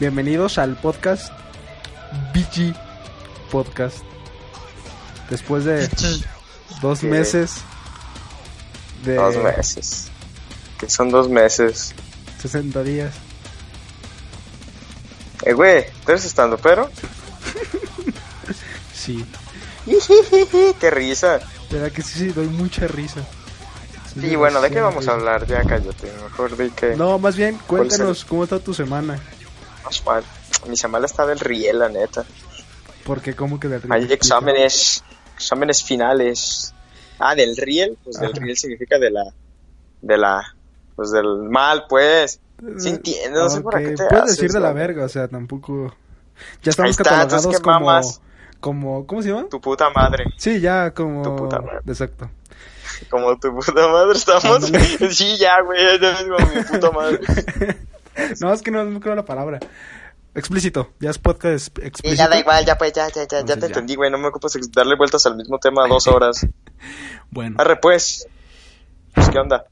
Bienvenidos al podcast BG Podcast. Después de dos meses de Dos meses. Que son dos meses. 60 días. Eh, güey, ¿tú eres estando pero? Sí, ¡Qué risa! verdad que sí, sí, doy mucha risa. Sí, Y bueno, ¿de qué vamos a hablar? Ya cállate, mejor di que... No, más bien, ¿Cuál cuéntanos cómo está tu semana. Más mal. Mi semana está del riel, la neta. Porque como que de Hay exámenes, exámenes finales. Ah, del riel, pues del Ajá. riel significa de la... De la... Pues del mal, pues. Sí entiendo, no sé por qué te Puedes haces, decir de la verga, o sea, tampoco... Ya estamos está, catalogados entonces, ¿qué como... mamas? como... ¿Cómo se llama? Tu puta madre. Sí, ya como... Tu puta madre. Exacto. Como tu puta madre estamos. Sí, ya, güey, ya mi puta madre. no, es que no, no creo la palabra. Explícito, ya es podcast Y explícito. ya da igual, ya pues, ya, ya, ya, ya te entendí, güey. No me ocupas darle vueltas al mismo tema dos horas. Bueno, Arre, pues. Pues, ¿qué onda?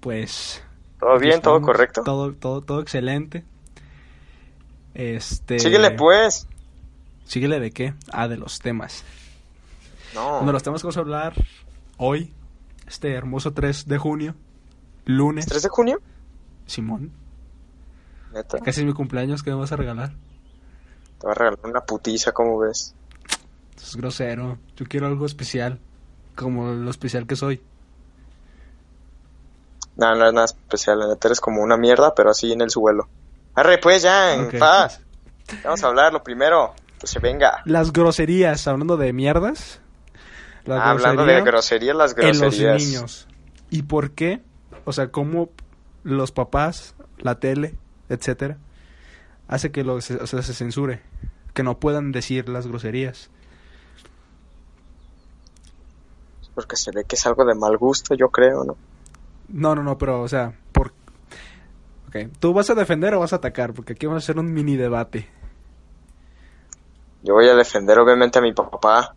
pues... ¿Todo bien? ¿Todo correcto? Todo, todo, todo excelente. Este... Síguele, pues. ¿Síguele de qué? Ah, de los temas. No. Uno de los temas que vamos a hablar hoy, este hermoso 3 de junio, lunes. ¿3 de junio? Simón, Neta. casi es mi cumpleaños, ¿qué me vas a regalar? Te voy a regalar una putiza, ¿cómo ves? Es grosero. Yo quiero algo especial, como lo especial que soy. No, no es nada especial. La neta eres como una mierda, pero así en el suelo. Arre, pues, ya, en paz. Vamos a hablar lo primero. Que se venga. Las groserías, hablando de mierdas. La Ah, hablando de grosería groserías, las en groserías. los niños. ¿Y por qué? O sea, cómo los papás, la tele, etcétera, hace que lo, o sea, se censure, que no puedan decir las groserías. Porque se ve que es algo de mal gusto, yo creo, ¿no? No, no, no, pero, o sea, por... ¿tú vas a defender o vas a atacar? Porque aquí vamos a hacer un mini debate. Yo voy a defender, obviamente, a mi papá.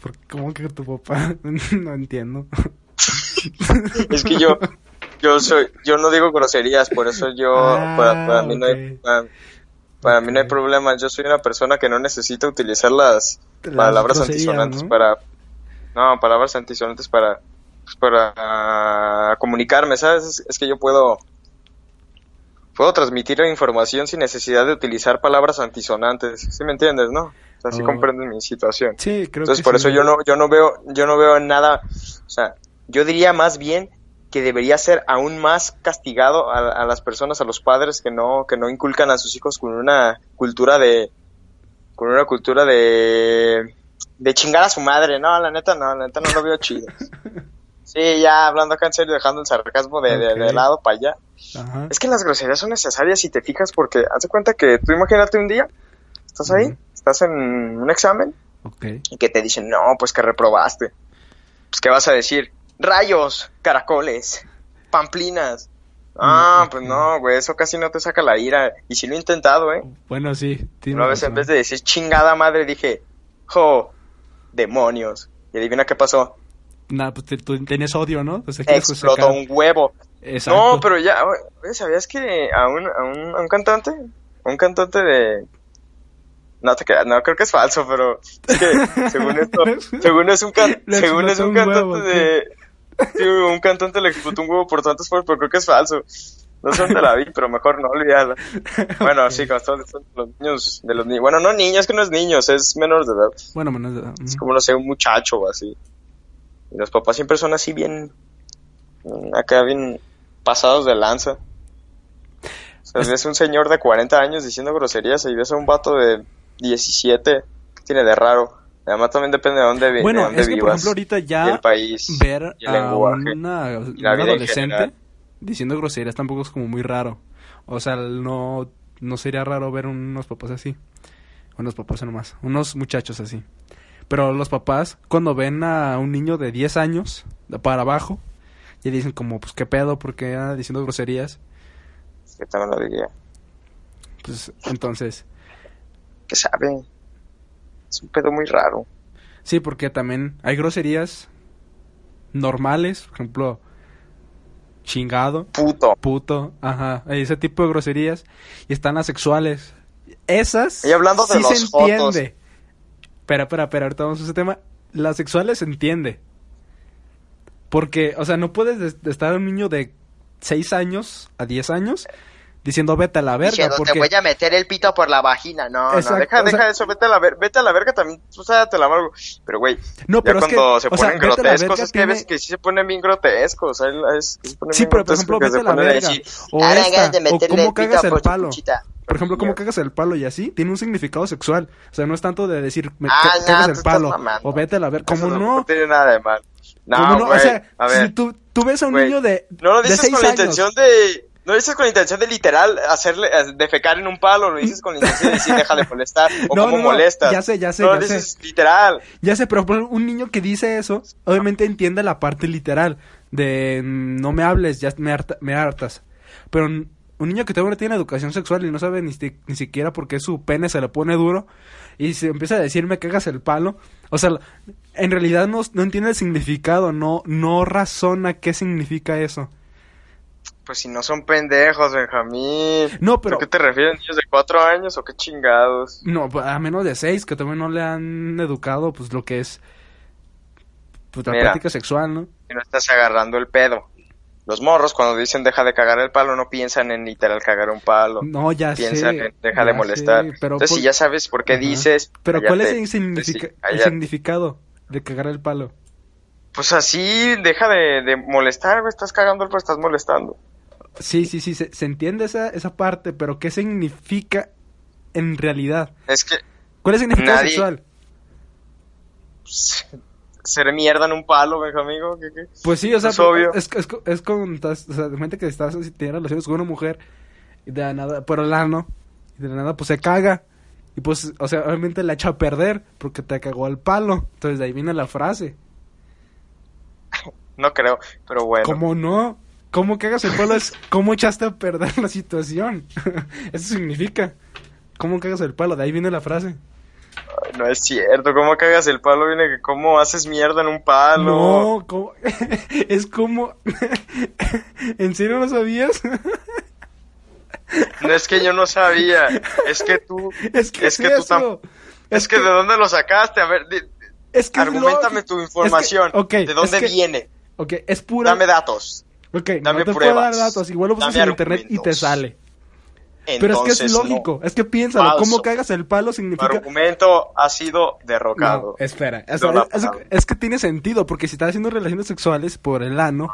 Porque, ¿Cómo que tu papá? no entiendo. Es que yo, yo soy, yo no digo groserías, por eso yo, Ah, para, para mí no hay, para, para mí no hay problema. Yo soy una persona que no necesita utilizar las, Las palabras antisonantes ¿no? para, no, palabras antisonantes para, pues, para comunicarme, ¿sabes? Es, que yo puedo, puedo transmitir información sin necesidad de utilizar palabras antisonantes, ¿sí me entiendes, no? O sea, sí Oh. comprendes mi situación. Sí, creo Entonces que por sí. eso yo no, yo no veo, yo no veo nada, o sea, yo diría más bien que debería ser aún más castigado a, a las personas, a los padres que no, que no inculcan a sus hijos con una cultura de, con una cultura de, de chingar a su madre, no, la neta no, la neta no lo veo chido. Sí, ya hablando acá en serio, dejando el sarcasmo de, de- lado para allá. Ajá. Es que las groserías son necesarias si te fijas porque haz de cuenta que tú imagínate un día, estás ahí, estás en un examen y que te dicen, no, pues que reprobaste. Pues, ¿qué vas a decir? Rayos, caracoles, pamplinas. Ah, Mm, pues no, güey, eso casi no te saca la ira. Y sí lo he intentado, ¿eh? Bueno, sí. Una vez en vez de decir chingada madre, dije, jo, demonios. Y adivina qué pasó. Nah, pues te- tú tenías odio, ¿no? Quieres Explotó un huevo. Exacto. No, pero ya, ¿sabías que a un, a un, a un cantante, un cantante de... No te creas, no, creo que es falso, pero es que según esto, según es un, can- Le según es explotó un un huevo, cantante de... Sí, un cantante le explotó un huevo por tantos fuertes, pero creo que es falso. No sé dónde la vi, pero mejor no olvidarla. Bueno, sí, con todos los niños, de los niños. Bueno, no niños, que no es niños, es menor de edad. Bueno, menos de edad. Es como, no sé, un muchacho o así. Y los papás siempre son así bien... Acá bien... pasados de lanza. O sea, Es- ves un señor de 40 años diciendo groserías y ves a un vato de 17. ¿Qué tiene de raro? Además también depende de dónde, de Bueno, dónde es que por ejemplo ahorita el ya país. ver a una, adolescente diciendo groserías tampoco es como muy raro. O sea, no, no sería raro ver unos papás así. Unos papás nomás, unos muchachos así. Pero los papás, cuando ven a un niño de 10 años de para abajo, ya dicen como, pues qué pedo, porque anda diciendo groserías. Que también lo diría. Pues entonces, ¿Qué sabe? Es un pedo muy raro. sí, porque también hay groserías normales, por ejemplo, chingado. Puto. puto, ajá, ese tipo de groserías y están las sexuales. Esas Y hablando de sí los se entiende. Espera, espera, espera, ahorita vamos a ese tema. Las sexuales se entiende. Porque, o sea, no puedes de- de estar un niño de 6 años a 10 años diciendo vete a la verga Diciendo, porque te voy a meter el pito por la vagina. No, Exacto, no, deja, o sea- deja eso, vete a la, ver- vete a la verga también. Tú sabes, te la amargo. Pero, güey, No, ya pero es que, cuando se o sea, ponen vete a la grotescos, verga es que tiene- veces que sí se ponen bien grotescos. hay- es que se ponen Sí, bien pero por ejemplo, que vete se a la verga. así, O "Ah, esta, de o cómo el cagas el palo. puchita". Por ejemplo, cómo cagas el palo y así, tiene un significado sexual. O sea, no es tanto de decir, me, Ah, ca- no, cagas el palo o vete a la verga. ¿Cómo no, no? tiene nada de mal. No, O sea, si tú, tú ves a un niño de, no lo de dices seis con la años. intención de... No dices con la intención de literal hacerle, eh, defecar en un palo, lo dices con la intención de decir deja de molestar o No, cómo no, no, molestas. ya sé, ya sé, No lo sé. dices literal. Ya sé, pero ejemplo, un niño que dice eso, obviamente entiende la parte literal de no me hables, ya me, harta- me hartas. Pero un niño que todavía no tiene educación sexual y no sabe ni, ni siquiera por qué su pene se le pone duro y se empieza a decir me cagas el palo, o sea, en realidad no, no entiende el significado, no, no razona qué significa eso. Pues si no son pendejos, Benjamín. No, pero- ¿A qué te refieres? ¿Niños de cuatro años o qué chingados? No, pues, a menos de seis, que todavía no le han educado, pues lo que es pues, la Mira. práctica sexual, ¿no? Si no estás agarrando el pedo. Los morros cuando dicen deja de cagar el palo no piensan en literal cagar un palo. No, ya piensan sé. en deja de molestar. sé, pero Entonces si ya sabes por qué Ajá. dices... Pero ¿cuál es el, significa- Pues sí, el cállate. significado de cagar el palo? Pues así, deja de, de molestar, güey. Estás cagando el palo, estás molestando. Sí, sí, sí, se, se entiende esa, esa parte, pero ¿qué significa en realidad? Es que ¿Cuál es el significado Nadie- sexual? ser mierda en un palo. ¿qué, qué? Pues sí, o sea, Es obvio. es, es, es con, estás- o sea, de repente que estás, si tienes relaciones con una mujer, y de la nada, por el ano, y de la nada, pues se caga. Y pues, o sea, obviamente la echa a perder, porque te cagó el palo. Entonces de ahí viene la frase. No creo, pero bueno. ¿Cómo no? ¿Cómo cagas el palo? Es cómo echaste a perder la situación. Eso significa. ¿Cómo cagas el palo? De ahí viene la frase. Ay, No es cierto, ¿cómo cagas el palo? Viene que cómo haces mierda en un palo. No, ¿cómo? es como... ¿En serio no sabías? No es que yo no sabía, es que tú, es que es es, que tú tam- es que de dónde lo sacaste, a ver, es que argumentame tu información, Es que- ok, ¿de dónde viene? Ok, es pura... Dame datos. Ok, dame no te puedo dar datos. Igual lo buscas dame en internet y te sale. Pero es que es lógico. Es que piénsalo. Falso. ¿Cómo cagas el palo significa... argumento ha sido derrocado. No, espera, es, No, no, es- no. es que tiene sentido, porque si estás haciendo relaciones sexuales por el ano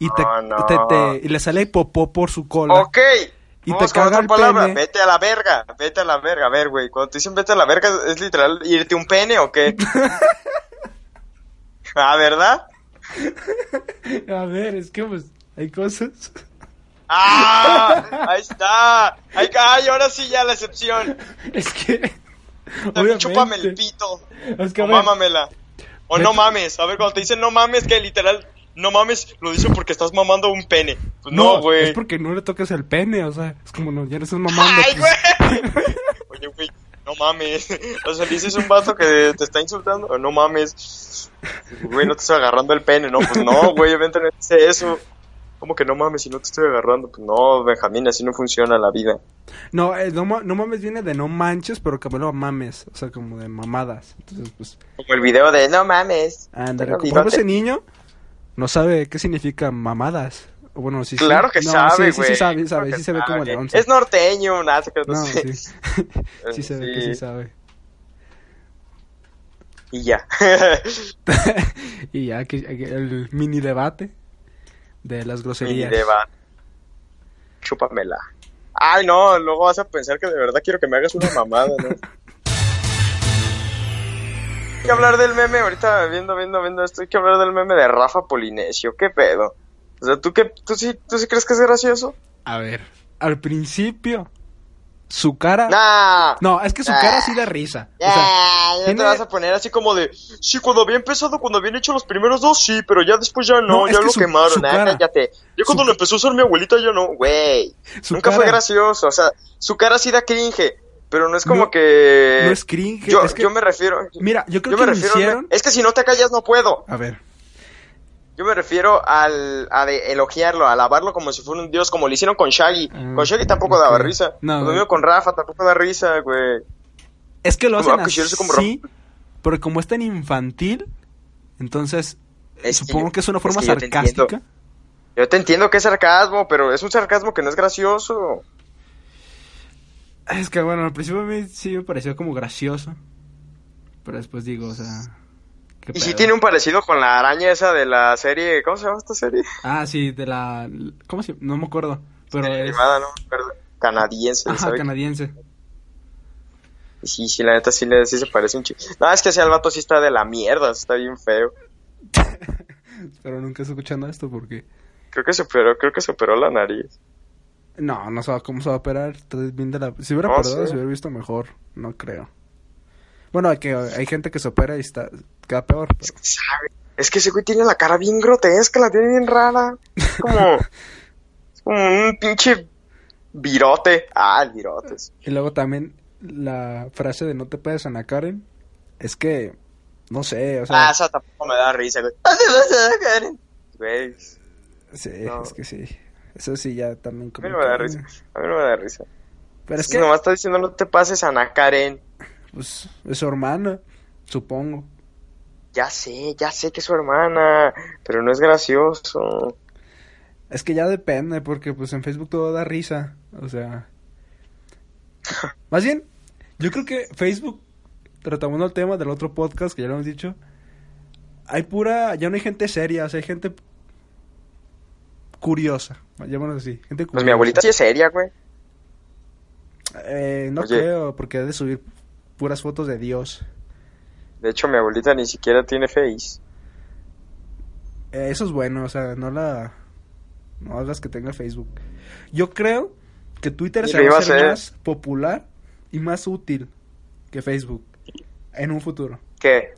y te, no. te- te- y le sale popó por su cola. Ok. Y Vamos te caga el palabra. pene. Vete a la verga. Vete a la verga. A ver, güey. Cuando te dicen vete a la verga, ¿es literal irte un pene o qué? ah, ¿verdad? A ver, es que pues hay cosas. ¡Ah! Ahí está. Ay, ay, ahora sí ya la excepción. Es que. Obviamente, chúpame el pito. Es que, o mámamela. O no mames. A ver, cuando te dicen no mames, que literal, no mames, lo dicen porque estás mamando un pene. Pues no, no, güey. es porque no le toques el pene, o sea, es como no, ya le estás mamando. ¡Ay, pues. güey! Oye, güey, no mames. O sea, le dices un vato que te está insultando, o no mames. Güey, no te estoy agarrando el pene, no, pues no, güey, obviamente no dice eso. ¿Cómo que no mames si no te estoy agarrando? Pues no, Benjamín, así no funciona la vida. No, eh, no, no mames viene de no manches, pero que me lo mames, o sea, como de mamadas. Entonces, pues, Como el video de no mames. Como bigote. ese niño no sabe qué significa mamadas. Bueno, sí, sí. Claro que No, sabe, sí, güey. sí, sí sabe, sí sabe, sí se ve como sabe. el once. Es norteño, nada, se No, sí. sí. sí se ve que sí sabe. Y ya. y ya que que el mini debate de las groserías. debate. chúpamela. Ay, no, luego vas a pensar que de verdad quiero que me hagas una mamada, ¿no? Hay que hablar del meme, ahorita viendo, viendo, viendo esto, hay que hablar del meme de Rafa Polinesio, ¿qué pedo? O sea, ¿tú, qué, tú, sí, ¿tú sí crees que es gracioso? A ver, al principio, su cara... Nah. No, es que su Nah. cara sí da risa. O sea, Ah, ya tiene- te vas a poner así como de, sí, cuando había empezado, cuando habían hecho los primeros dos, sí, pero ya después ya no, No, ya que lo su- quemaron, su ah, cara- cállate. Ya cuando su- lo empezó a usar mi abuelita, ya no, güey. Nunca fue cara gracioso, o sea, su cara sí da cringe, pero no es como No- que... No es cringe, yo, es que... yo me refiero... Mira, yo creo yo me que lo refiero... hicieron... Es que si no te callas no puedo. A ver, Yo me refiero al, a de elogiarlo, a alabarlo como si fuera un dios, como lo hicieron con Shaggy. Ah, con Shaggy tampoco daba risa. No, lo mismo con Rafa tampoco da risa, güey. es que lo Como, hacen así, pero como es tan infantil, entonces Es supongo que es una es forma yo te sarcástica. Yo te entiendo que es sarcasmo, pero es un sarcasmo que no es gracioso. Es que bueno, al principio a mí sí me pareció como gracioso. Pero después digo, o sea. ¿Qué Y pedo? tiene un parecido con la araña esa de la serie, ¿cómo se llama esta serie? Ah, sí, de la. ¿Cómo se No me acuerdo. Pero es. Animada, ¿no? Perdón. Canadiense, Ajá, ¿sabes? canadiense. Sí, sí, la neta sí, le, sí se parece un chico. No, es que ese vato sí está de la mierda, está bien feo. Pero nunca estoy escuchando esto porque. Creo que se operó, creo que se operó la nariz. No, no sé cómo se va a operar. Estoy bien de la... Si hubiera No, operado, sí. se hubiera visto mejor. No creo. Bueno, hay, que, hay gente que se opera y está, queda peor. pero- ¿Sabe? Es que ese güey tiene la cara bien grotesca, la tiene bien rara. Es como, es como un pinche virote. Ah, el virotes. Y luego también la frase de no te puedes Ana Karen. Es que, no sé, o sea, Ah, esa tampoco me da risa, güey. Ah, te a dar, Karen. Güey, sí, no. es que sí. Eso sí ya también a como mí no me da risa. A mí no me da risa. Pero es Es que, nomás está diciendo no te pases Ana Karen. Pues, es su hermana, supongo. Ya sé, ya sé que es su hermana, pero no es gracioso. Es que ya depende, porque pues en Facebook todo da risa. O sea. Más bien, yo creo que Facebook, retomando el tema del otro podcast que ya lo hemos dicho, hay pura. Ya no hay gente seria, o sea, hay gente curiosa. Llamémoslo así. Gente curiosa. Pues mi abuelita sí es seria, güey. Eh, no Oye. creo, porque ha de subir puras fotos de Dios. De hecho, mi abuelita ni siquiera tiene face. Eh, eso es bueno, o sea, no la. No hagas que tenga Facebook. Yo creo que Twitter se va a hacer. más popular y más útil que Facebook en un futuro. ¿Qué?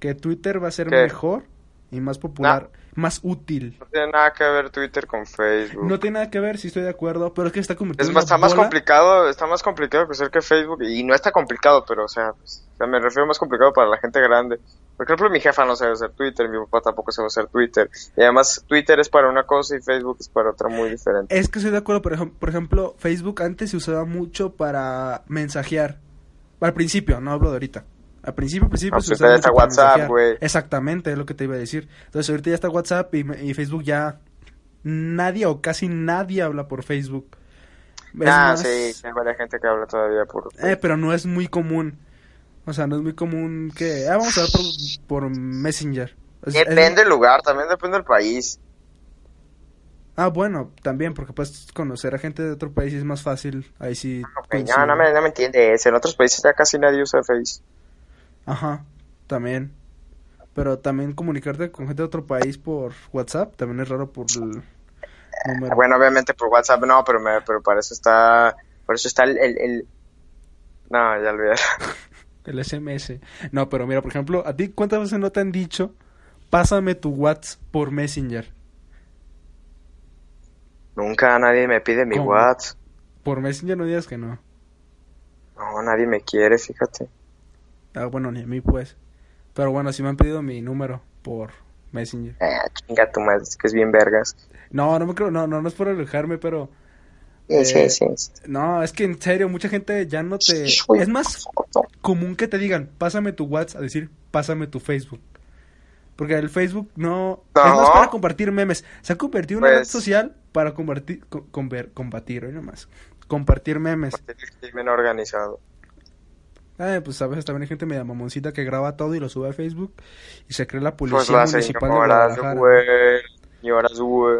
Que Twitter va a ser ¿Qué? mejor y más popular, más útil. No tiene nada que ver Twitter con Facebook. No tiene nada que ver, sí estoy de acuerdo, pero es que está convirtiendo Es más, en una está más complicado, está más complicado que ser que Facebook y no está complicado, pero o sea, pues, o sea, me refiero más complicado para la gente grande. Por ejemplo, mi jefa no sabe usar Twitter, mi papá tampoco sabe usar Twitter. Y además Twitter es para una cosa y Facebook es para otra muy diferente. Es que estoy de acuerdo, por ejemplo, por ejemplo, Facebook antes se usaba mucho para mensajear. Al principio, no hablo de ahorita. Al principio, principio se usaba mucho para WhatsApp, güey. Exactamente, es lo que te iba a decir. Entonces ahorita ya está WhatsApp y, y Facebook ya nadie o casi nadie habla por Facebook. Ah, más- sí, hay varias gente que habla todavía por... eh, pero no es muy común. O sea, no es muy común que... Ah, vamos a ver por, por Messenger. Es- es- Depende del lugar, también depende del país. Ah, bueno, también, porque puedes conocer a gente de otro país y es más fácil. Ahí sí. No, no me, no me entiendes. En otros países ya casi nadie usa Face. Ajá, también. Pero también comunicarte con gente de otro país por WhatsApp también es raro por el número. Bueno, obviamente por WhatsApp no, pero, me, pero para eso está... Por eso está el... el, el- No, ya olvidé. El SMS. No, pero mira, por ejemplo, ¿a ti cuántas veces no te han dicho pásame tu WhatsApp por Messenger? Nunca nadie me pide mi ¿Cómo? WhatsApp. Por Messenger no digas que no. No, nadie me quiere, fíjate. Ah, bueno, ni a mí pues. Pero bueno, si me han pedido mi número por Messenger. Eh, chinga tu madre, es que es bien vergas. No, no me creo, no, no, no es por alejarme, pero Sí, sí, Eh, sí, sí. no, es que en serio, mucha gente ya no te... Es más común que te digan, pásame tu WhatsApp, a decir, pásame tu Facebook. Porque el Facebook no... No. Es más para compartir memes. Se ha convertido en una red Pues- social para compartir... co- conver- combatir, hoy nomás. Compartir memes. El crimen organizado. Eh, pues a veces también hay gente media mamoncita que graba todo y lo sube a Facebook y se cree la Pues policía las municipal de señoras, Guadalajara. Señoras, güey.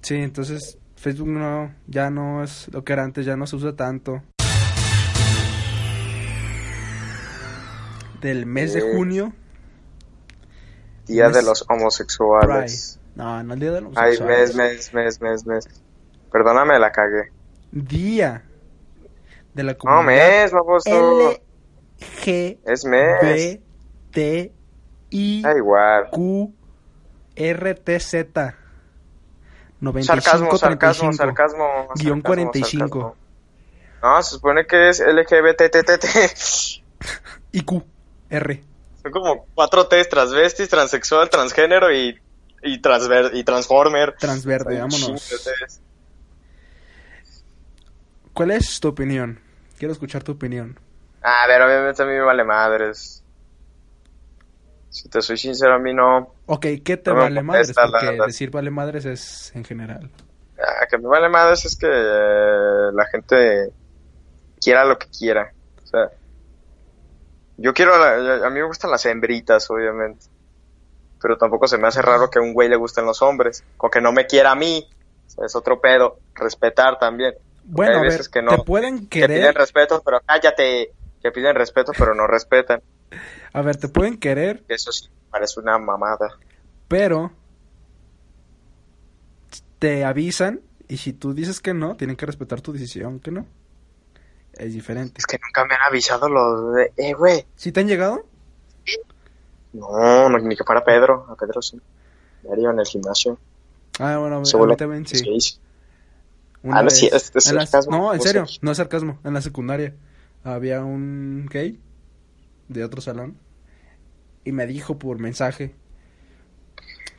Sí, entonces Facebook no, ya no es lo que era antes, ya no se usa tanto. Del mes de Eh, junio, Día de los homosexuales. Pride. No, no el día de los Ay, homosexuales. mes, mes, mes, mes, mes. Perdóname, la cagué. Día de la No, comunidad mes, baboso. L Es mes. B T I igual. Q R T Z 95 Sarcasmo, sarcasmo, 35. sarcasmo. Guión sarcasmo, 45. sarcasmo. No, se supone que es LGBTTT. y Q R. Son como cuatro T's, transvestis, transexual, transgénero y, y, transver y transformer. Transverde, vámonos. ¿Cuál es tu opinión? Quiero escuchar tu opinión. A ver, obviamente a mí me vale madres. Si te soy sincero, a mí no. Ok, ¿qué te No vale madres? la Porque decir vale madres es en general. Ah, que me vale madres es que eh, la gente quiera lo que quiera. O sea, yo quiero. la- a mí me gustan las hembritas, obviamente. Pero tampoco se me hace raro que a un güey le gusten los hombres. Con que no me quiera a mí. o sea, es otro pedo. Respetar también. Bueno, hay a ver, veces que no. te pueden Que piden querer. respeto, pero cállate. Que piden respeto, pero no respetan. A ver, te pueden querer, Eso sí, parece una mamada. pero te avisan y si tú dices que no, tienen que respetar tu decisión, que no. Es diferente. Es que nunca me han avisado los de. Eh, güey. ¿Sí te han llegado? No, no, ni que fuera Pedro. A Pedro sí. Diario en el gimnasio. Ah, bueno, a mí también. Sí, sí. Una Ah, no, sí, es- es en la- sarcasmo. No, en serio, no es sarcasmo. En la secundaria había un gay de otro salón y me dijo por mensaje.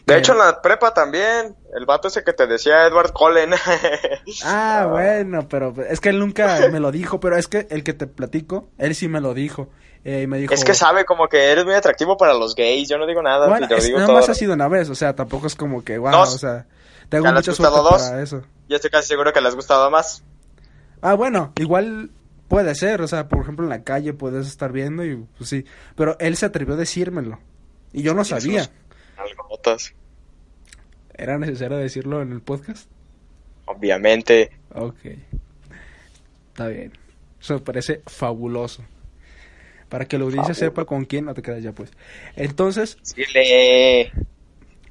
De que- hecho, en la prepa también. El vato ese que te decía Edward Cullen. Ah, bueno, pero es que él nunca me lo dijo, pero es que el que te platico, él sí me lo dijo. Eh, y me dijo, Es que sabe como que eres muy atractivo para los gays. Yo no digo nada. bueno, es- digo nada todo. más ha sido una vez, o sea, tampoco es como que, wow, o sea, tengo ¿Ya le has mucha suerte gustado dos? para eso. Yo estoy casi seguro que les ha gustado más. Ah, bueno, igual puede ser, o sea, por ejemplo, en la calle puedes estar viendo y pues sí, pero él se atrevió a decírmelo y yo no sabía. Algotas. ¿Era necesario decirlo en el podcast? Obviamente. Ok. Está bien. Eso me parece fabuloso. Para que la audiencia sepa con quién no te quedas ya, pues. Entonces, Dile.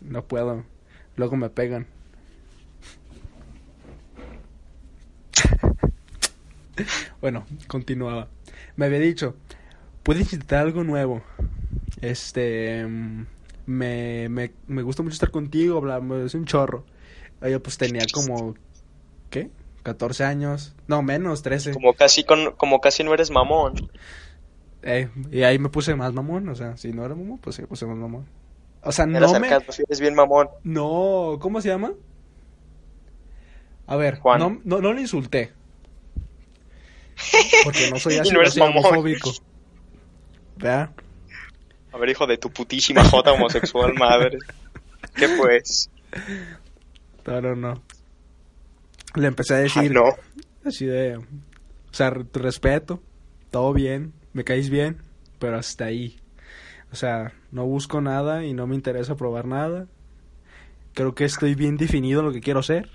no puedo. Luego me pegan. bueno, continuaba. Me había dicho, puedes intentar algo nuevo. Este, mm, me, me, me gusta mucho estar contigo, bla, es un chorro. Ah, Yo pues tenía como, ¿qué? 14 años. No, menos, 13. Como casi, con, como casi no eres mamón. Eh, y ahí me puse más mamón, o sea, si no era mamón, pues sí, me puse más mamón. O sea, Era no me... eres bien mamón. No, ¿cómo se llama? A ver, Juan. no, no, no le insulté. Porque no soy así, no eres homofóbico. ¿Verdad? A ver, hijo de tu putísima jota homosexual madre. ¿Qué pues? No, no, no. Le empecé a decir, no. así de, o sea, te respeto, todo bien, me caes bien, pero hasta ahí. O sea, no busco nada y no me interesa probar nada. Creo que estoy bien definido en lo que quiero ser.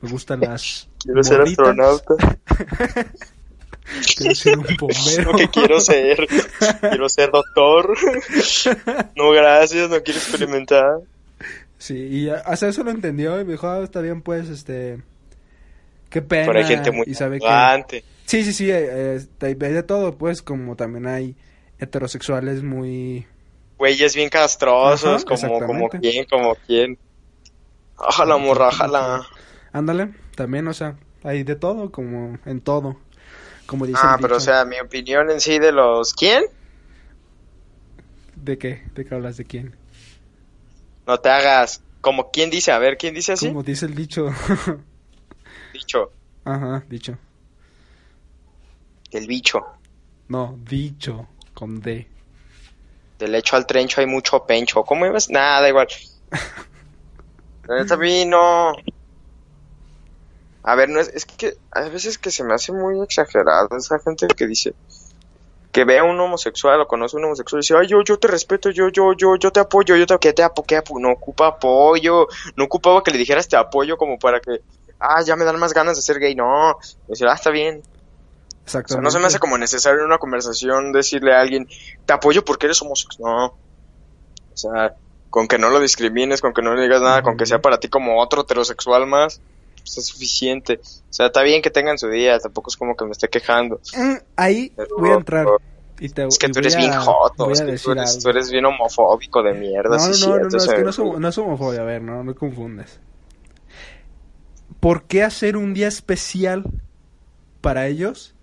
Me gustan las Quiero ser astronauta. Quiero ser un bombero. lo que quiero ser. Quiero ser doctor. No, gracias, no quiero experimentar. Sí, y hasta eso lo entendió y me dijo, ah, está bien, pues, este... Qué pena. Pero hay gente muy y sabe que... Sí, sí, sí, eh, eh, hay de todo, pues, como también hay heterosexuales muy... Güeyes bien castrosos, Ajá, como, como quién, como quién. Ojalá, morra, ojalá. Ándale, también, o sea, hay de todo, como en todo. Como dice Ah, el pero o sea, mi opinión en sí de los... ¿Quién? ¿De qué? ¿De qué hablas? ¿De quién? No te hagas... Como quién dice, a ver, ¿quién dice así? Como dice el dicho. Dicho, Ajá, dicho. del bicho. No, dicho, con D. Del hecho al trencho hay mucho pencho. ¿Cómo ibas? Nada, da igual. Neta, no... A ver, no es, es que a veces que se me hace muy exagerado esa gente que dice, que ve a un homosexual o conoce a un homosexual y dice, ay, yo, yo te respeto, yo, yo, yo, yo te apoyo, yo te, ¿qué te apo qué apo- No ocupa apoyo, no ocupaba que le dijeras te apoyo como para que, ah, ya me dan más ganas de ser gay, no, decir, ah, está bien. O sea, Exactamente. no se me hace como necesario en una conversación decirle a alguien, te apoyo porque eres homosexual, no. O sea, con que no lo discrimines, con que no le digas nada, con que sea para ti como otro heterosexual más, pues es suficiente. O sea, está bien que tengan su día, tampoco es como que me esté quejando. Mm, Ahí Pero- voy a entrar. Y te, Es que y tú eres a- bien joto, es que tú eres, tú eres bien homofóbico de mierda. No, sí, no, no, no, no, es que no es, homo- no es homofobia, a ver, no, no confundes. ¿Por qué hacer un día especial para ellos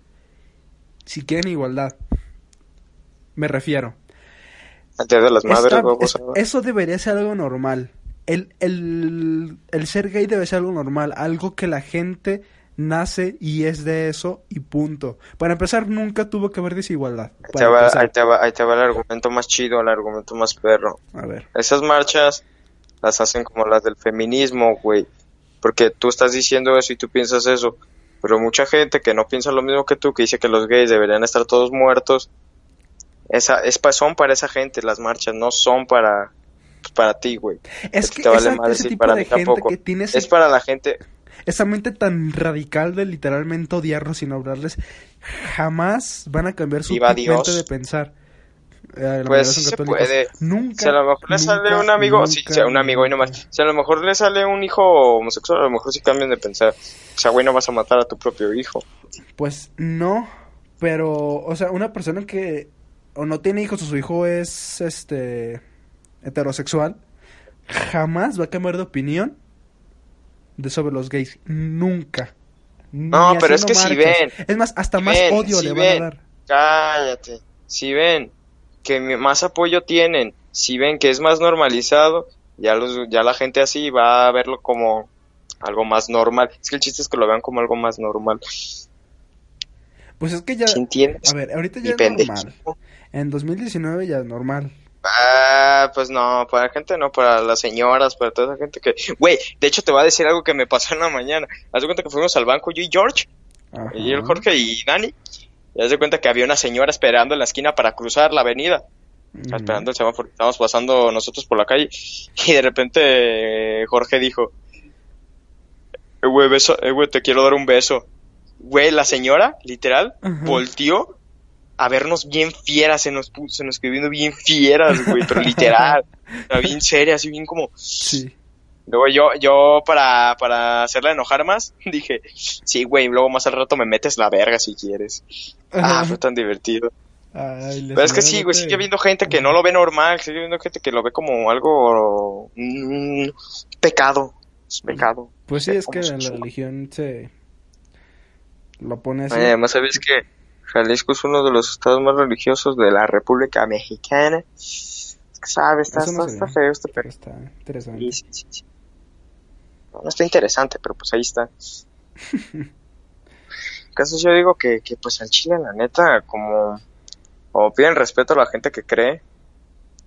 si quieren igualdad? Me refiero. Día de las madres, vamos es- eso debería ser algo normal. El, el, el ser gay debe ser algo normal, algo que la gente nace y es de eso y punto. Para empezar, nunca tuvo que haber desigualdad. Ahí te, va, empezar. ahí, te va, ahí te va el argumento más chido, el argumento más perro. A ver. Esas marchas las hacen como las del feminismo, güey. Porque tú estás diciendo eso y tú piensas eso. Pero mucha gente que no piensa lo mismo que tú, que dice que los gays deberían estar todos muertos, esa, es son para esa gente las marchas, no son para, pues, para ti, güey. Es que te vale esa- madre, ese tipo para de mí gente tampoco. que tiene ese- Es para la gente, esa mente tan radical de literalmente odiarlos sin hablarles, jamás van a cambiar su mente Dios. de pensar. Eh, Pues se puede. Nunca. Si a lo mejor le sale un amigo, nunca, sí, un amigo y no nunca. más. Si a lo mejor le sale un hijo homosexual, a lo mejor sí cambian de pensar. O sea, güey, no vas a matar a tu propio hijo. Pues no, pero, o sea, una persona que o no tiene hijos o su hijo es, este, heterosexual, jamás va a cambiar de opinión de sobre los gays. Nunca. No, Ni pero es que si ven, Es más, hasta si más ven, odio si le van ven. a dar. Cállate. Si ven que más apoyo tienen, si ven que es más normalizado, ya los, ya la gente así va a verlo como algo más normal. Es que el chiste es que lo vean como algo más normal. Pues es que ya, a ver, ahorita ya es normal. En 2019 ya es normal. Ah, pues no, para la gente no, para las señoras, para toda esa gente que... Güey, de hecho te voy a decir algo que me pasó en la mañana. Haz de cuenta que fuimos al banco yo y George, Ajá. y el Jorge y Dani. Y haz de cuenta que había una señora esperando en la esquina para cruzar la avenida. Esperando el semáforo. Estábamos pasando nosotros por la calle. Y de repente eh, Jorge dijo... "Eh, Güey, beso, eh, te quiero dar un beso. Güey, la señora, literal, Ajá. volteó a vernos bien fieras, se nos puso, se nos quedó viendo bien fieras, güey, pero literal, o sea, bien seria, así bien como... Sí. Luego yo, yo para, para hacerla enojar más, dije, sí, güey, luego más al rato me metes la verga si quieres. Ah, fue tan divertido. Ay, Pero es que sí, güey, sigue habiendo gente que no lo ve normal, sigue habiendo gente que lo ve como algo... mm, pecado, es pecado. Pues sí, es que la religión se lo pone así. Oye, además, ¿sabes que Jalisco es uno de los estados más religiosos de la República Mexicana? Es que sabes, está, no está, feo este Pero está interesante. Sí, sí, sí, sí. No, no está interesante, pero pues ahí está. caso yo digo que, que pues al Chile, la neta, como, como piden respeto a la gente que cree,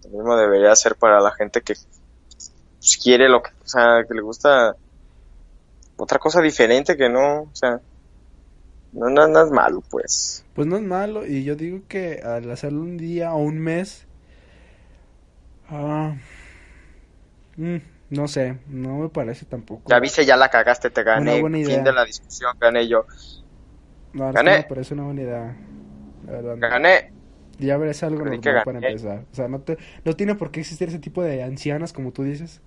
lo mismo debería ser para la gente que pues, quiere lo que, o sea, que le gusta otra cosa diferente que no, o sea, no, no, no es malo, pues. Pues no es malo, y yo digo que al hacerlo un día o un mes, ah, mm, no sé, no me parece tampoco. Ya viste, ya la cagaste, te gané. Una buena idea. Fin de la discusión, gané yo. No, gané. me parece una buena idea. La verdad, no. Gané. Ya verás algo normal que para empezar. O sea, no, te, no tiene por qué existir ese tipo de ancianas como tú dices.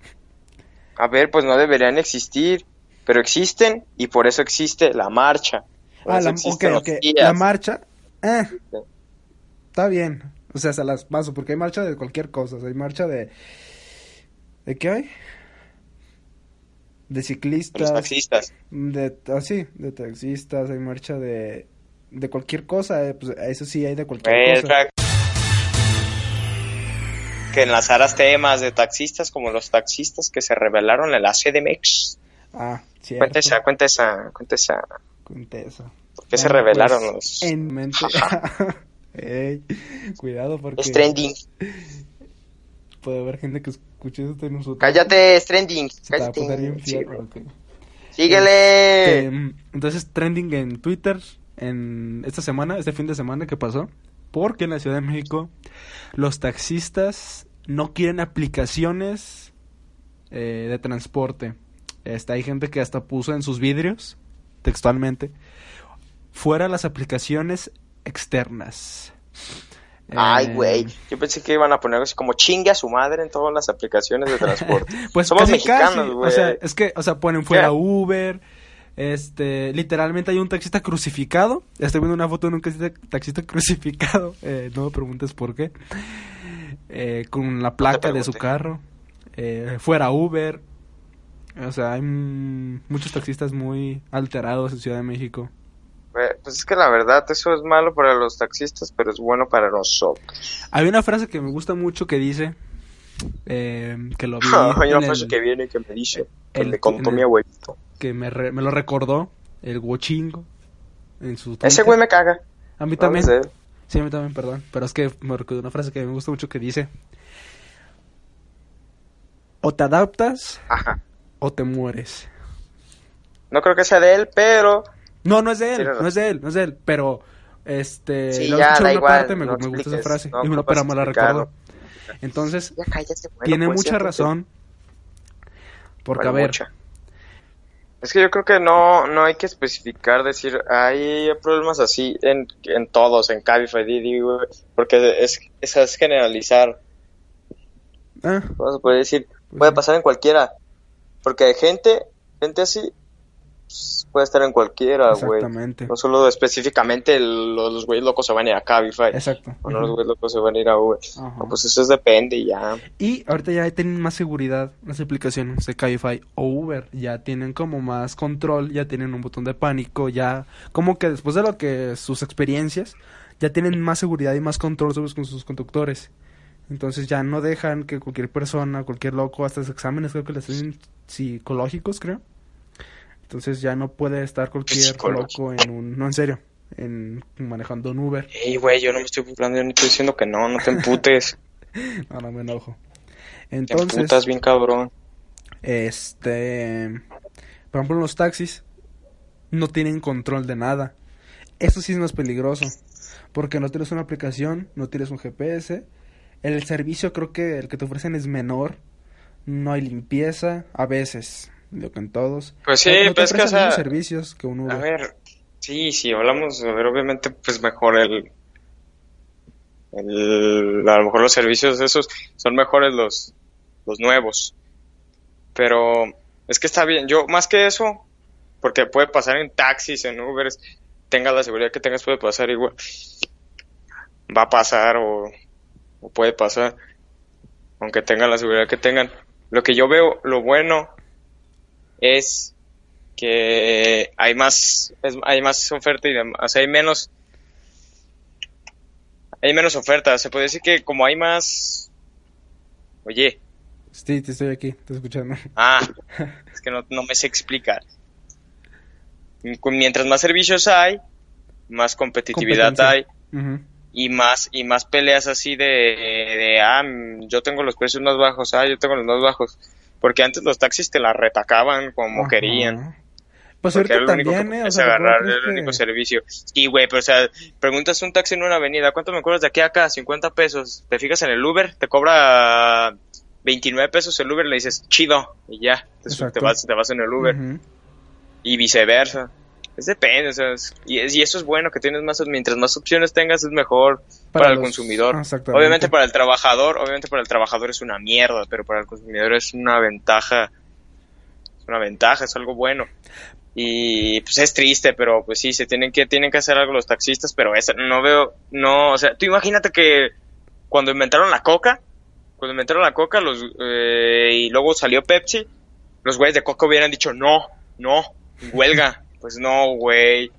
A ver, pues no deberían existir, pero existen y por eso existe la marcha. Ah, la, ok, existen los ok. días. La marcha, eh, está bien. O sea, se las paso, porque hay marcha de cualquier cosa. o sea, hay marcha de... ¿De qué hay? De Los ciclistas. taxistas. De, ah, sí, de taxistas, hay marcha de... De cualquier cosa, eh, pues eso sí hay de cualquier Güey, cosa. Que enlazaras temas de taxistas como los taxistas que se rebelaron en la CDMX. Ah, cierto. Cuenta esa, cuenta esa, cuenta esa. Cuente eso. ¿Por qué se Bueno, rebelaron pues, los...? En mente. Ey, cuidado porque Es trending. puede haber gente que escuche esto en futuro. Cállate, es trending. Cállate. bien Síguele. Este, entonces, trending en Twitter en esta semana, este fin de semana que pasó, Porque en la Ciudad de México los taxistas no quieren aplicaciones eh, de transporte. Este, hay gente que hasta puso en sus vidrios, textualmente, fuera las aplicaciones externas. Ay, Eh, güey. Yo pensé que iban a poner así como chingue a su madre en todas las aplicaciones de transporte. Pues Somos casi, mexicanos, güey. O sea, es que, o sea, ponen fuera. Uber. Este, literalmente hay un taxista crucificado. Estoy viendo una foto de un taxista, taxista crucificado. Eh, no me preguntes por qué. Eh, con la placa de su carro. Eh, fuera Uber. O sea, hay muchos taxistas muy alterados en Ciudad de México. Güey, Pues es que la verdad, eso es malo para los taxistas, pero es bueno para nosotros. Hay una frase que me gusta mucho que dice. eh, que lo vi. Hay una el- frase que viene y que me dice, que el- me contó mi el- abuelito. que me, re- me lo recordó. El Huochingo. En su Ese güey me caga. A mí No también. sé. Sí, a mí también, perdón. Pero es que me recordó una frase que me gusta mucho que dice: O te adaptas Ajá. o te mueres. No creo que sea de él, pero No, no es de él, no es de él, no es de él. Pero, este. Sí, lo ya, da igual, parte, me, no me gusta esa frase. no y me lo, ocupas pero me la recordó. Entonces, ya cállate. bueno, tiene pues, mucha razón. Porque, Vale, a ver, mucha. Es que yo creo que no, no hay que especificar, decir, hay problemas así en, en todos, en Cabify, Didi, güey, porque es, es, es generalizar. ah, Vamos a poder decir, Pues puede sí. pasar en cualquiera, porque hay gente, gente así, pues, puede estar en cualquiera, güey. exactamente. No solo específicamente el- los, güeyes locos se van a ir a Cabify, Exacto. o no los güeyes locos se van a ir a Uber. No, pues eso es depende ya. Y ahorita ya tienen más seguridad las aplicaciones de Cabify o Uber. Ya tienen como más control, ya tienen un botón de pánico, ya como que después de lo que sus experiencias, ya tienen más seguridad y más control sobre con sus conductores. Entonces ya no dejan que cualquier persona, cualquier loco, hasta los exámenes creo que les hacen psicológicos, creo. Entonces ya no puede estar cualquier loco en un... No, en serio. En, manejando un Uber. Ey, güey, yo no me estoy burlando, yo no estoy diciendo que no, no te emputes. Ahora me enojo. te Entonces... emputas bien cabrón. Este, por ejemplo, los taxis no tienen control de nada. Eso sí es más peligroso, porque no tienes una aplicación, no tienes un GPS. El servicio creo que el que te ofrecen es menor. No hay limpieza, a veces, digo que en todos. Pues sí, no, no pues es que, o ofrecen los sea, mismos servicios que un Uber. A ver, sí, sí, hablamos, a ver, obviamente, pues mejor el, el, a lo mejor los servicios esos son mejores los, los nuevos, pero es que está bien, yo más que eso, porque puede pasar en taxis, en Ubers, tengas la seguridad que tengas, puede pasar igual, va a pasar o, o puede pasar, aunque tengan la seguridad que tengan. Lo que yo veo, lo bueno es que hay más es- hay más oferta y demás, o sea, hay menos hay menos oferta, se puede decir que como hay más oye, Sí, te estoy aquí, te escuchando. ah, es que no, no me sé explicar. Mientras más servicios hay, más competitividad hay y más y más peleas así de, de ah, yo tengo los precios más bajos, ah, yo tengo los más bajos, porque antes los taxis te la retacaban como Ajá. querían. Pues ahorita era también, ¿eh? O podías sea, agarrar, ¿cómo era el único servicio. Sí, güey, pero o sea, preguntas un taxi en una avenida, ¿cuánto me cobras de aquí a acá? 50 pesos. Te fijas en el Uber, te cobra 29 pesos el Uber, le dices, chido, y ya, te, vas, te vas en el Uber. Y viceversa. Es depende, o sea, es- y, es- y eso es bueno, que tienes más, mientras más opciones tengas es mejor para, el los- consumidor. Obviamente para el trabajador, obviamente para el trabajador es una mierda, pero para el consumidor es una ventaja, es una ventaja, es algo bueno. Y pues es triste, pero pues sí, se tienen que, tienen que hacer algo los taxistas, pero esa, no veo, no, o sea, tú imagínate que cuando inventaron la coca, cuando inventaron la coca, los, eh, y luego salió Pepsi, los güeyes de coca hubieran dicho, no, no, huelga, pues no, güey,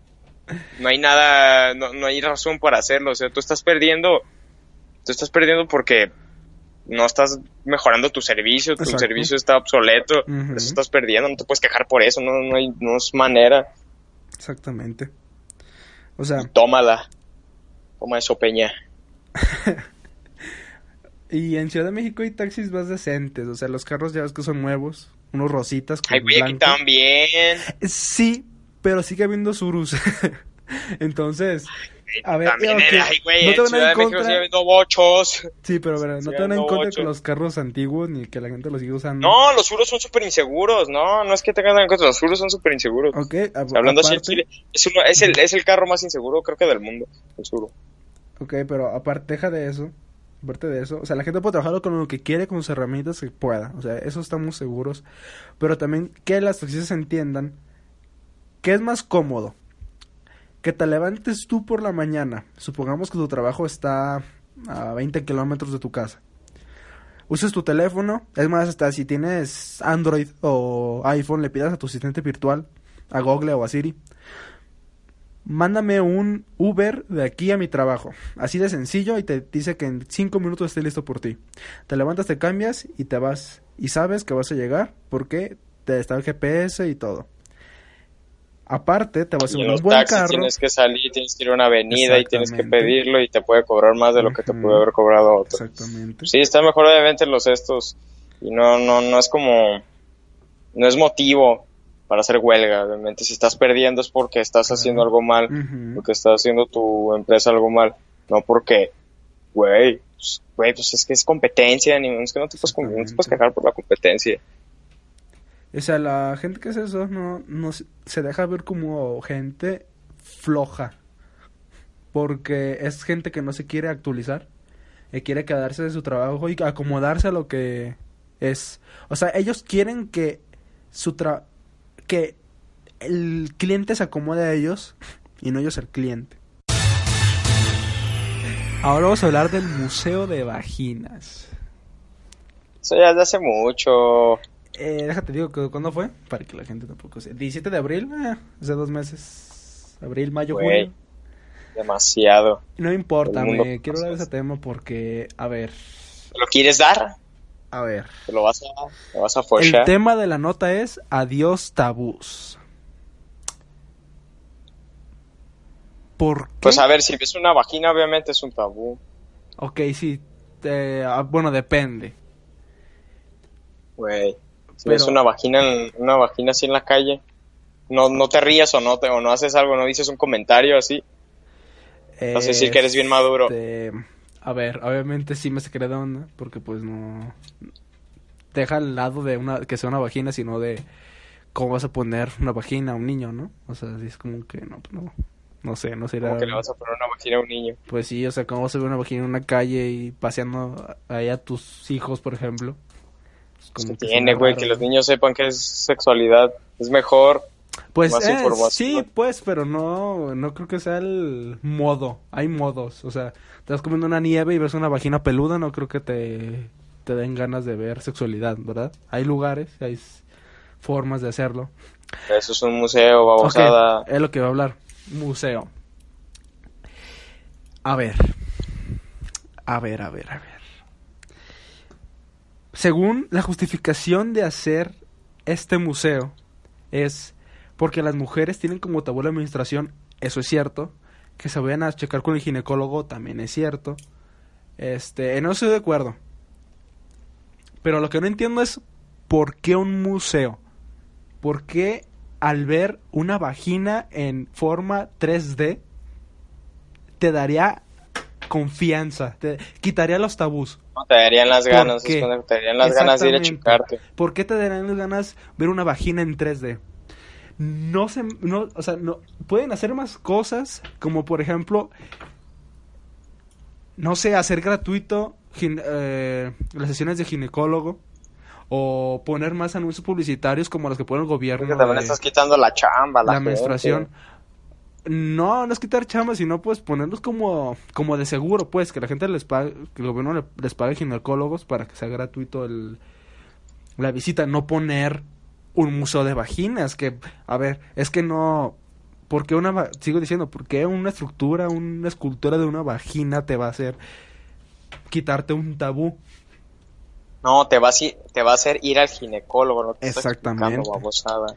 no hay nada, no, no hay razón para hacerlo, o sea, tú estás perdiendo, tú estás perdiendo porque no estás mejorando tu servicio, tu Exacto. servicio está obsoleto, eso estás perdiendo, no te puedes quejar por eso, no, no hay, no es manera, Exactamente. O sea, tómala, toma eso, Peña. y en Ciudad de México hay taxis más decentes. O sea, los carros ya ves que son nuevos. Unos rositas con Ay, güey, aquí también. Sí, pero sigue habiendo surus. Entonces, A ver, También, ok, eh, ay, güey, no en te van a México contra- sigue habiendo bochos. Sí, pero, pero no te van en ando contra con los carros antiguos ni que la gente los siga usando. No, los suros son súper inseguros, no, no es que tengan en cuenta, los suros son súper inseguros. Ok, a- Hablando así, en es, uno- es, el, es el carro más inseguro, creo que del mundo, el suro. Ok, pero aparte deja de eso, aparte de eso, o sea, la gente puede trabajar con lo que quiere, con sus herramientas que pueda, o sea, eso estamos seguros, pero también que las taxistas entiendan que es más cómodo que te levantes tú por la mañana, supongamos que tu trabajo está a 20 kilómetros de tu casa, uses tu teléfono, es más, hasta si tienes Android o iPhone, le pidas a tu asistente virtual, a Google o a Siri, mándame un Uber de aquí a mi trabajo. Así de sencillo y te dice que en cinco minutos esté listo por ti. Te levantas, te cambias y te vas. Y sabes que vas a llegar porque te está el GPS y todo. Aparte, te vas a un buen taxis carro. tienes que salir, tienes que ir a una avenida y tienes que pedirlo y te puede cobrar más de lo que te puede haber cobrado otro. Exactamente. Sí, está mejor obviamente los estos y no, no, no es como, no es motivo para hacer huelga, obviamente si estás perdiendo es porque estás Claro. haciendo algo mal, porque está haciendo tu empresa algo mal, no porque, güey, pues, güey, pues es que es competencia, ni es que no te puedes, no te puedes quejar por la competencia. O sea, la gente que hace eso no, no se- deja ver como gente floja. Porque es gente que no se quiere actualizar. Y quiere quedarse de su trabajo y acomodarse a lo que es. O sea, ellos quieren que su tra que el cliente se acomode a ellos y no ellos al cliente. Ahora vamos a hablar del Museo de Vaginas. Eso ya es de hace mucho. Eh, déjate digo cuándo fue, para que la gente tampoco se... 17 de abril, eh, hace dos meses. Abril, mayo, Güey. junio. Demasiado. No importa, El me quiero hablar de pasa ese tema porque, a ver, ¿Te lo quieres dar? a ver. ¿Te lo vas a, te vas a El forzar? tema de la nota es adiós tabús. ¿Por qué? Pues a ver, si ves una vagina, obviamente es un tabú. Ok, sí. eh, ah, bueno, depende. Güey, si Pero- ves una vagina, en- una vagina así en la calle, no, no te ríes o no, te, o no haces algo, no dices un comentario así. Vas a decir que eres bien maduro. Este, A ver, obviamente sí me saqué de onda, porque pues no... Deja al lado de una que sea una vagina, sino de cómo vas a poner una vagina a un niño, ¿no? O sea, es como que no, pues, no, no sé, no sé. Como que le vas a poner una vagina a un niño. Pues sí, o sea, cómo vas a ver una vagina en una calle y paseando ahí a tus hijos, por ejemplo. Pues, Que tiene, güey, que los niños sepan que es sexualidad. Es mejor. Pues más eh, sí, pues, pero no, no creo que sea el modo. Hay modos, o sea, te vas comiendo una nieve y ves una vagina peluda, no creo que te, te den ganas de ver sexualidad, ¿verdad? Hay lugares, hay formas de hacerlo. Eso es un museo, babosada. es lo que va a hablar. Museo. A ver. A ver, a ver, a ver. Según la justificación de hacer este museo es porque las mujeres tienen como tabú la administración, eso es cierto. Que se vayan a checar con el ginecólogo también es cierto. Este, eso estoy de acuerdo. Pero lo que no entiendo es por qué un museo. ¿Por qué al ver una vagina en forma 3D te daría confianza? Te quitaría los tabús. No te darían las ¿Por ganas, te darían las ganas de ir a checarte. ¿Por qué te darían las ganas ver una vagina en 3D? No se, no, o sea, no, pueden hacer más cosas, como por ejemplo, no sé, hacer gratuito eh, las sesiones de ginecólogo, o poner más anuncios publicitarios como los que pone el gobierno. Porque también de- estás quitando la chamba, la, menstruación. No, no es quitar chamba, sino pues ponerlos como, como de seguro, pues, que la gente les pague, que el gobierno le- les pague ginecólogos para que sea gratuito el, la visita, no poner un museo de vaginas, que, a ver, es que no, ¿por qué una, sigo diciendo, por qué una estructura, una escultura de una vagina te va a hacer quitarte un tabú? No, te va, a, te va a hacer ir al ginecólogo, no te estás Exactamente. babosada.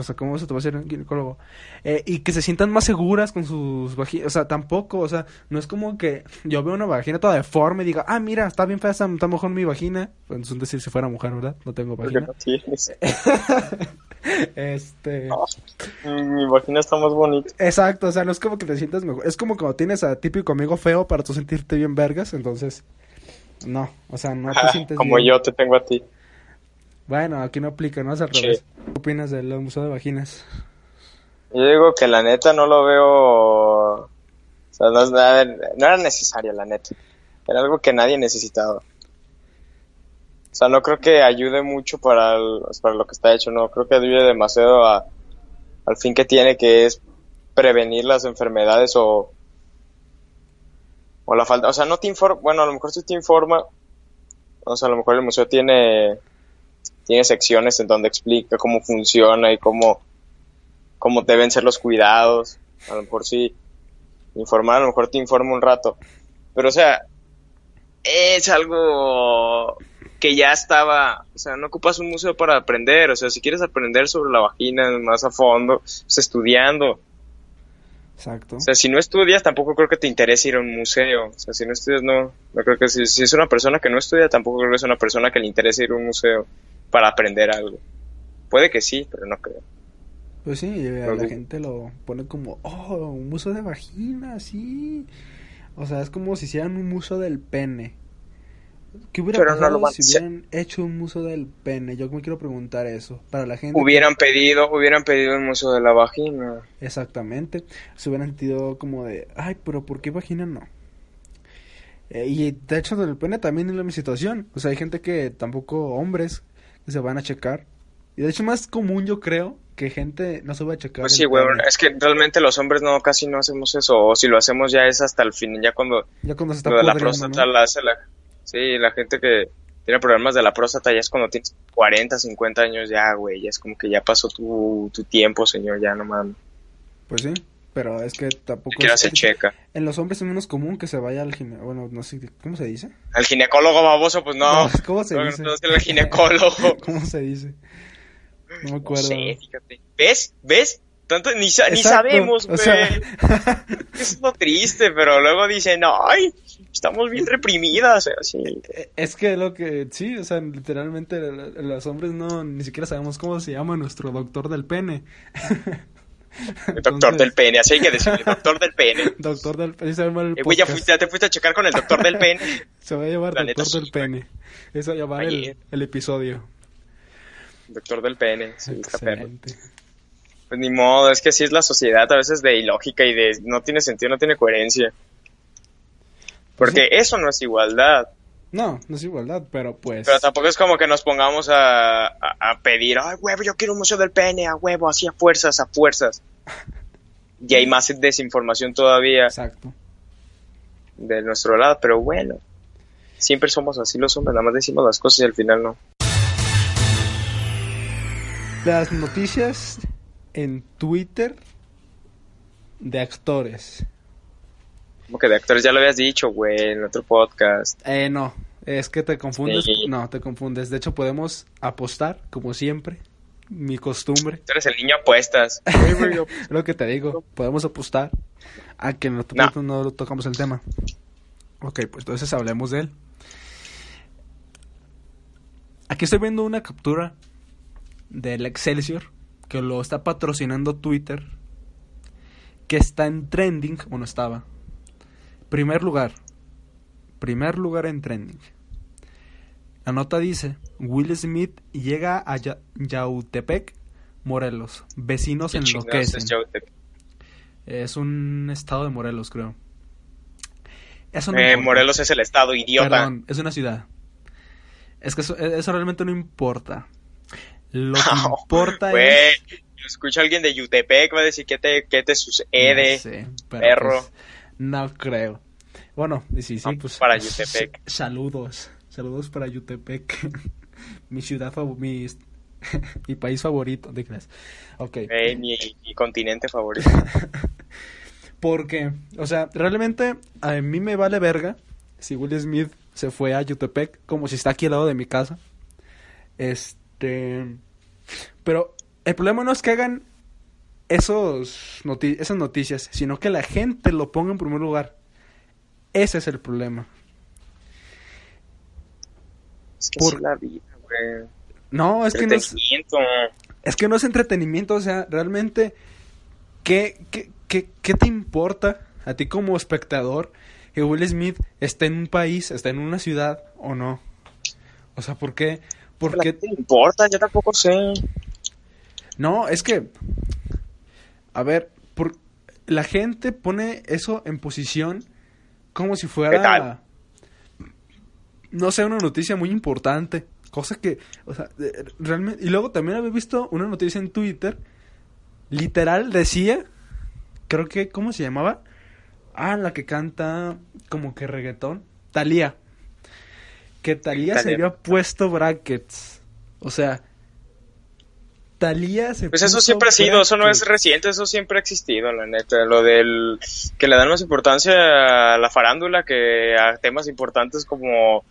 O sea, ¿cómo eso te va a hacer un ginecólogo? Eh, y que se sientan más seguras con sus vaginas. O sea, tampoco, o sea, no es como que yo veo una vagina toda deforme y diga, ah, mira, está bien fea, está, mejor mi vagina. Pues es un decir si fuera mujer, ¿verdad? No tengo Porque vagina. no tienes. este. No. Mi vagina está más bonita. Exacto, o sea, no es como que te sientas mejor. Es como cuando tienes a típico amigo feo para tú sentirte bien vergas, entonces. No, o sea, no te sientes Como bien. yo te tengo a ti. Bueno, aquí no aplica, no es al Sí. revés. ¿Qué opinas del museo de vaginas? Yo digo que la neta no lo veo. O sea, no, es- no era necesaria, la neta. Era algo que nadie necesitaba. O sea, no creo que ayude mucho para, el- para lo que está hecho, no. Creo que ayude demasiado a, al fin que tiene, que es prevenir las enfermedades o. O la falta. O sea, no te informa. Bueno, a lo mejor sí te informa. O sea, a lo mejor el museo tiene. Tiene secciones en donde explica cómo funciona y cómo cómo deben ser los cuidados. A lo mejor sí, informar, a lo mejor te informa un rato. Pero, o sea, es algo que ya estaba, o sea, no ocupas un museo para aprender, o sea, si quieres aprender sobre la vagina más a fondo, pues estudiando. Exacto. O sea, si no estudias, tampoco creo que te interese ir a un museo. O sea, si no estudias, no, no creo que si, si es una persona que no estudia, tampoco creo que es una persona que le interese ir a un museo para aprender algo. Puede que sí, pero no creo. Pues sí, Lo la gente lo pone como, oh, un museo de vagina, sí. O sea, es como si hicieran un museo del pene. ¿Qué hubiera Pero no pasado lo van a si hubieran hecho un museo del pene? Yo me quiero preguntar eso. Para la gente. que- Hubieran pedido, hubieran pedido un museo de la vagina. Exactamente. Se hubieran sentido como de, ay, pero ¿por qué vagina no? Eh, y de hecho, del pene también es la misma situación. O sea, hay gente que tampoco, hombres, se van a checar. Y de hecho, más común, yo creo, que gente no se va a checar. Pues sí, güey, pene. es que realmente los hombres no, casi no hacemos eso, o si lo hacemos ya es hasta el fin, ya cuando Ya cuando se está lo de la próstata ¿no? la hace la... Sí, la gente que tiene problemas de la próstata ya es cuando tienes 40, 50 años ya, güey, ya es como que ya pasó tu, tu tiempo, señor, ya no mames, Pues sí, pero es que tampoco... es- se checa. En los hombres es menos común que se vaya al ginecólogo. Bueno, no sé, ¿cómo se dice? Al ginecólogo baboso, pues no, ¿Cómo se no, dice? no el ginecólogo. ¿Cómo se dice? No me No acuerdo. sé, fíjate. ¿Ves? ¿Ves? Tanto ni, sa- ni sabemos, o güey. sea- es lo triste, pero luego dicen, ay, estamos bien reprimidas, así. Es que lo que, sí, o sea, literalmente los hombres no, ni siquiera sabemos cómo se llama nuestro doctor del pene. Doctor del pene, así hay que decirle, doctor del pene. Doctor del pene, se va a llamar el Eh, güey, ya, fuiste- ya te fuiste a checar con el doctor del pene. Se va a llamar La doctor sí, del pene. Eso va a llamar el, Ayer. el episodio. Doctor del pene, sí. Excelente. Pues ni modo, es que así es la sociedad, a veces de ilógica y de no tiene sentido, no tiene coherencia. Porque eso no es igualdad. No, no es igualdad, pero pues... Pero tampoco es como que nos pongamos a, a, a pedir, ay, huevo, yo quiero un museo del pene, a huevo, así a fuerzas, a fuerzas. Y hay más desinformación todavía Exacto. de nuestro lado, pero bueno. Siempre somos así los hombres, nada más decimos las cosas y al final no. Las noticias en Twitter de actores. Como que de actores ya lo habías dicho, güey, en otro podcast. Eh, no, es que te confundes. Sí. No, te confundes. De hecho, podemos apostar, como siempre. Mi costumbre. Tú eres el niño apuestas. Lo que te digo, podemos apostar a que en otro No. punto no tocamos el tema. Ok, pues entonces hablemos de él. Aquí estoy viendo una captura del Excelsior que lo está patrocinando Twitter. Que está en trending, o no estaba. Primer lugar. Primer lugar en trending. La nota dice, Will Smith llega a Ya- Yautepec, Morelos. Vecinos ¿Qué chingados enloquecen. es? Es un estado de Morelos, creo. Eso no Eh. Morelos es el estado, idiota. Perdón, es una ciudad. Es que eso, eso realmente no importa. Lo que No, importa es... escucha alguien de Yutepec, va a decir, ¿qué te, qué te sucede? No sé, pero perro. pues, no creo. Bueno, y sí, sí, Vamos pues... para Yutepec. Saludos. Saludos para Yutepec. mi ciudad favorita. Mi, mi país favorito. ¿De? Ok. Eh, mi, mi continente favorito. Porque, o sea, realmente a mí me vale verga si Will Smith se fue a Yutepec, como si está aquí al lado de mi casa. Este. Pero el problema no es que hagan esos noti- esas noticias, sino que la gente lo ponga en primer lugar. Ese es el problema. Es que Por- es la vida, güey. No, es que no es, Entretenimiento. Es que no es entretenimiento, o sea, realmente, ¿qué, qué, qué, qué te importa a ti como espectador que Will Smith esté en un país, esté en una ciudad o no? O sea, ¿por qué? ¿Por ¿A qué? le importa? Yo tampoco sé. No, es que, a ver, por, la gente pone eso en posición como si ¿Qué fuera, tal? no sé, una noticia muy importante. Cosa que, o sea, realmente... Y luego también había visto una noticia en Twitter, literal decía, creo que, ¿cómo se llamaba? Ah, la que canta como que reggaetón. Talía. Que Talía se Thalía. había puesto brackets. O sea, Talía se Pues eso siempre ha sido, eso no es reciente, eso siempre ha existido, la neta. Lo del que le dan más importancia a la farándula que a temas importantes como,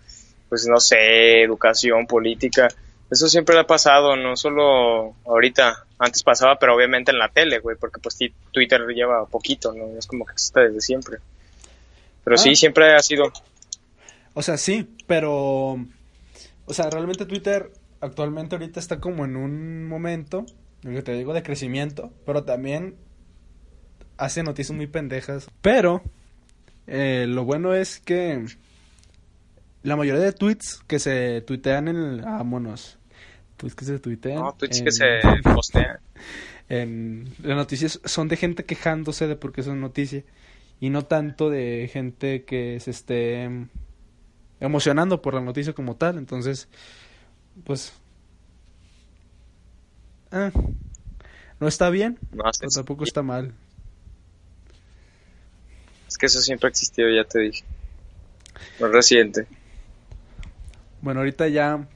pues no sé, educación, política. Eso siempre ha pasado, no solo ahorita. Antes pasaba, pero obviamente en la tele, güey, porque pues Twitter lleva poquito, ¿no? Es como que existe desde siempre. Pero Ah. sí, siempre ha sido. O sea, sí, pero... O sea, realmente Twitter actualmente ahorita está como en un momento, lo que te digo, de crecimiento, pero también hace noticias muy pendejas. Pero eh, lo bueno es que la mayoría de tweets que se tuitean en. Vámonos. Tweets que se tuitean. No, tweets en- que se postean. en las noticias son de gente quejándose de por qué son noticia y no tanto de gente que se esté em, emocionando por la noticia como tal. Entonces, pues, ah, no está bien, No, pero tampoco está mal. es que eso siempre ha existido, ya te dije. No es reciente. Bueno, ahorita ya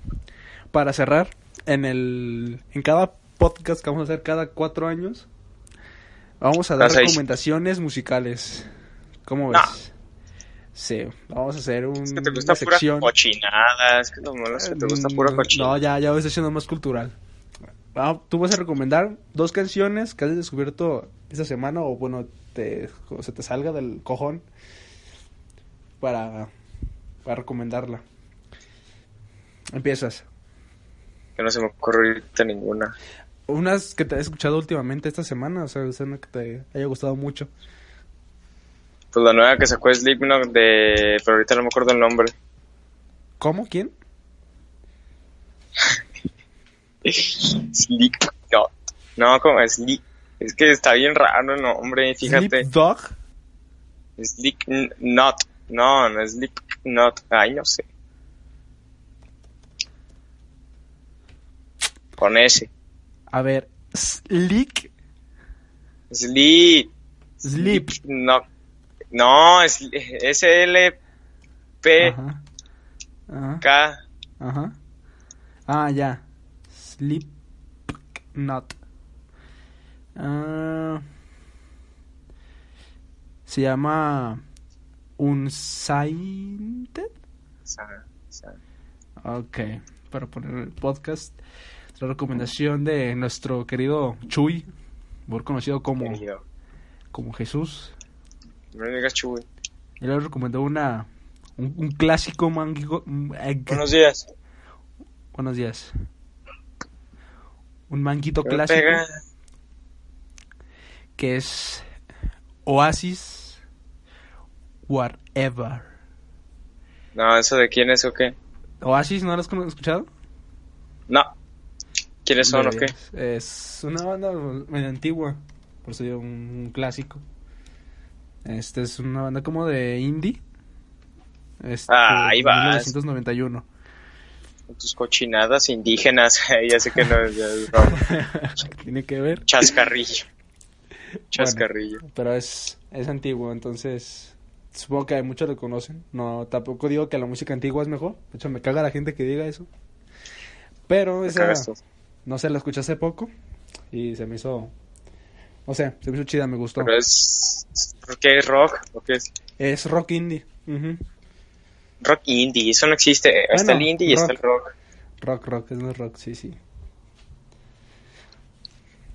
para cerrar, en el en cada podcast que vamos a hacer cada cuatro años, vamos a dar recomendaciones musicales. ¿Cómo ves? No. Sí, vamos a hacer un, Es que te gusta una pura sección. cochinada, es que lo malo es que te gusta pura cochinada. No, ya, ya voy haciendo más cultural. Ah, tú vas a recomendar dos canciones que has descubierto esta semana o bueno, te, o se te salga del cojón para, para recomendarla. Empiezas. Que no se me ocurre ahorita ninguna. Unas que te he escuchado últimamente esta semana, o sea, una que te haya gustado mucho. Pues la nueva que sacó Slipknot de... Pero ahorita no me acuerdo el nombre. ¿Cómo? ¿Quién? Slipknot. No, como Slip... Es que está bien raro el nombre, fíjate. Sleep Dog. Slipknot. No, no es Slipknot. Ay, no sé. Con S. A ver, Slick Sleep. Sleep. No. No, es S-L-P-K. Ajá. Ajá. Ajá. Ah, ya. Sleep Not. Ah, se llama Unsighted. Sa- sa- Ok, para poner el podcast. La recomendación de nuestro querido Chuy, mejor conocido como, como Jesús. No me digas chuy. Él recomendó una un, un clásico mango. Buenos días. Buenos días. Un manguito ¿Qué me clásico pega? que es Oasis Whatever. No, ¿eso de quién es o qué? ¿Oasis no lo has escuchado? No. ¿Quiénes son o qué? Es, una banda medio antigua, por eso un, un clásico. Este es una banda como de indie. Este, Ah, ahí vas. 1991. Con tus cochinadas indígenas. ya sé que no es ya es broma. ¿Qué tiene que ver? Chascarrillo. Chascarrillo. Pero es, es antiguo, entonces supongo que muchos lo conocen. No, tampoco digo que la música antigua es mejor. De hecho, me caga la gente que diga eso. Pero esa, no sé, la escuché hace poco y se me hizo, no sé, se me hizo chida, me gustó. Pero es... ¿Por qué es rock? ¿O qué es? Es rock indie. Rock indie. Eso no existe. está el indie y está el rock. Rock, rock, es no rock, sí, sí.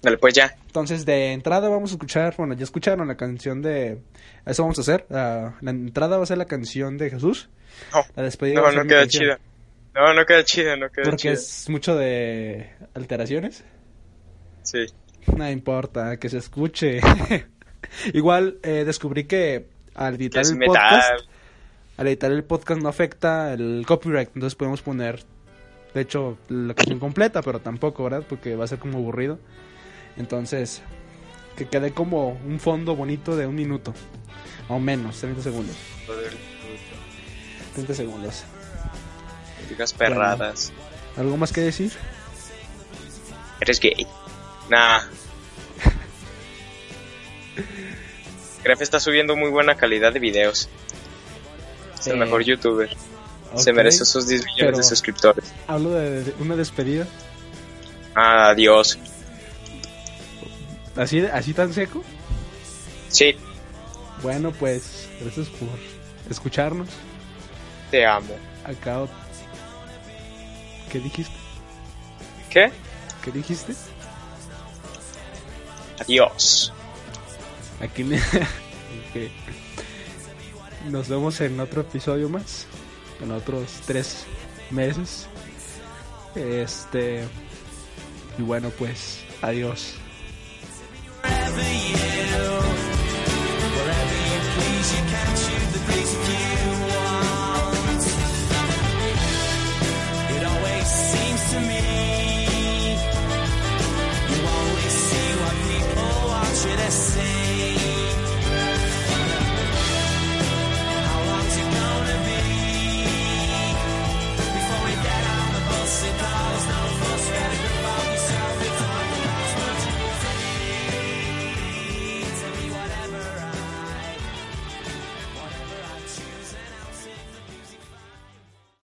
Dale, pues ya. Entonces, de entrada vamos a escuchar, bueno, ya escucharon la canción de... Eso vamos a hacer. La, la entrada va a ser la canción de Jesús. No, La despedida va no, a ser no queda chida. No, no queda chida, no queda Porque chida. es mucho de alteraciones. Sí. No importa, que se escuche. Igual eh, descubrí que al editar el metal. podcast, al editar el podcast no afecta el copyright, entonces podemos poner, de hecho, la canción completa, pero tampoco, ¿verdad? Porque va a ser como aburrido. Entonces, que quede como un fondo bonito de un minuto, o menos, 30 segundos. 30 segundos. Digas perradas. ¿Algo más que decir? Eres gay. Nah. Gref está subiendo muy buena calidad de videos. Es el mejor youtuber. Se merece esos 10 millones de suscriptores. Hablo de, de una despedida. Adiós. ¿Así, ¿Así tan seco? Sí, Bueno, pues, gracias por escucharnos. te amo. Acá. ¿Qué dijiste? ¿Qué? ¿Qué dijiste? Adiós. Aquí. Nos vemos en otro episodio más. En otros tres meses. Este. Y bueno, pues, adiós.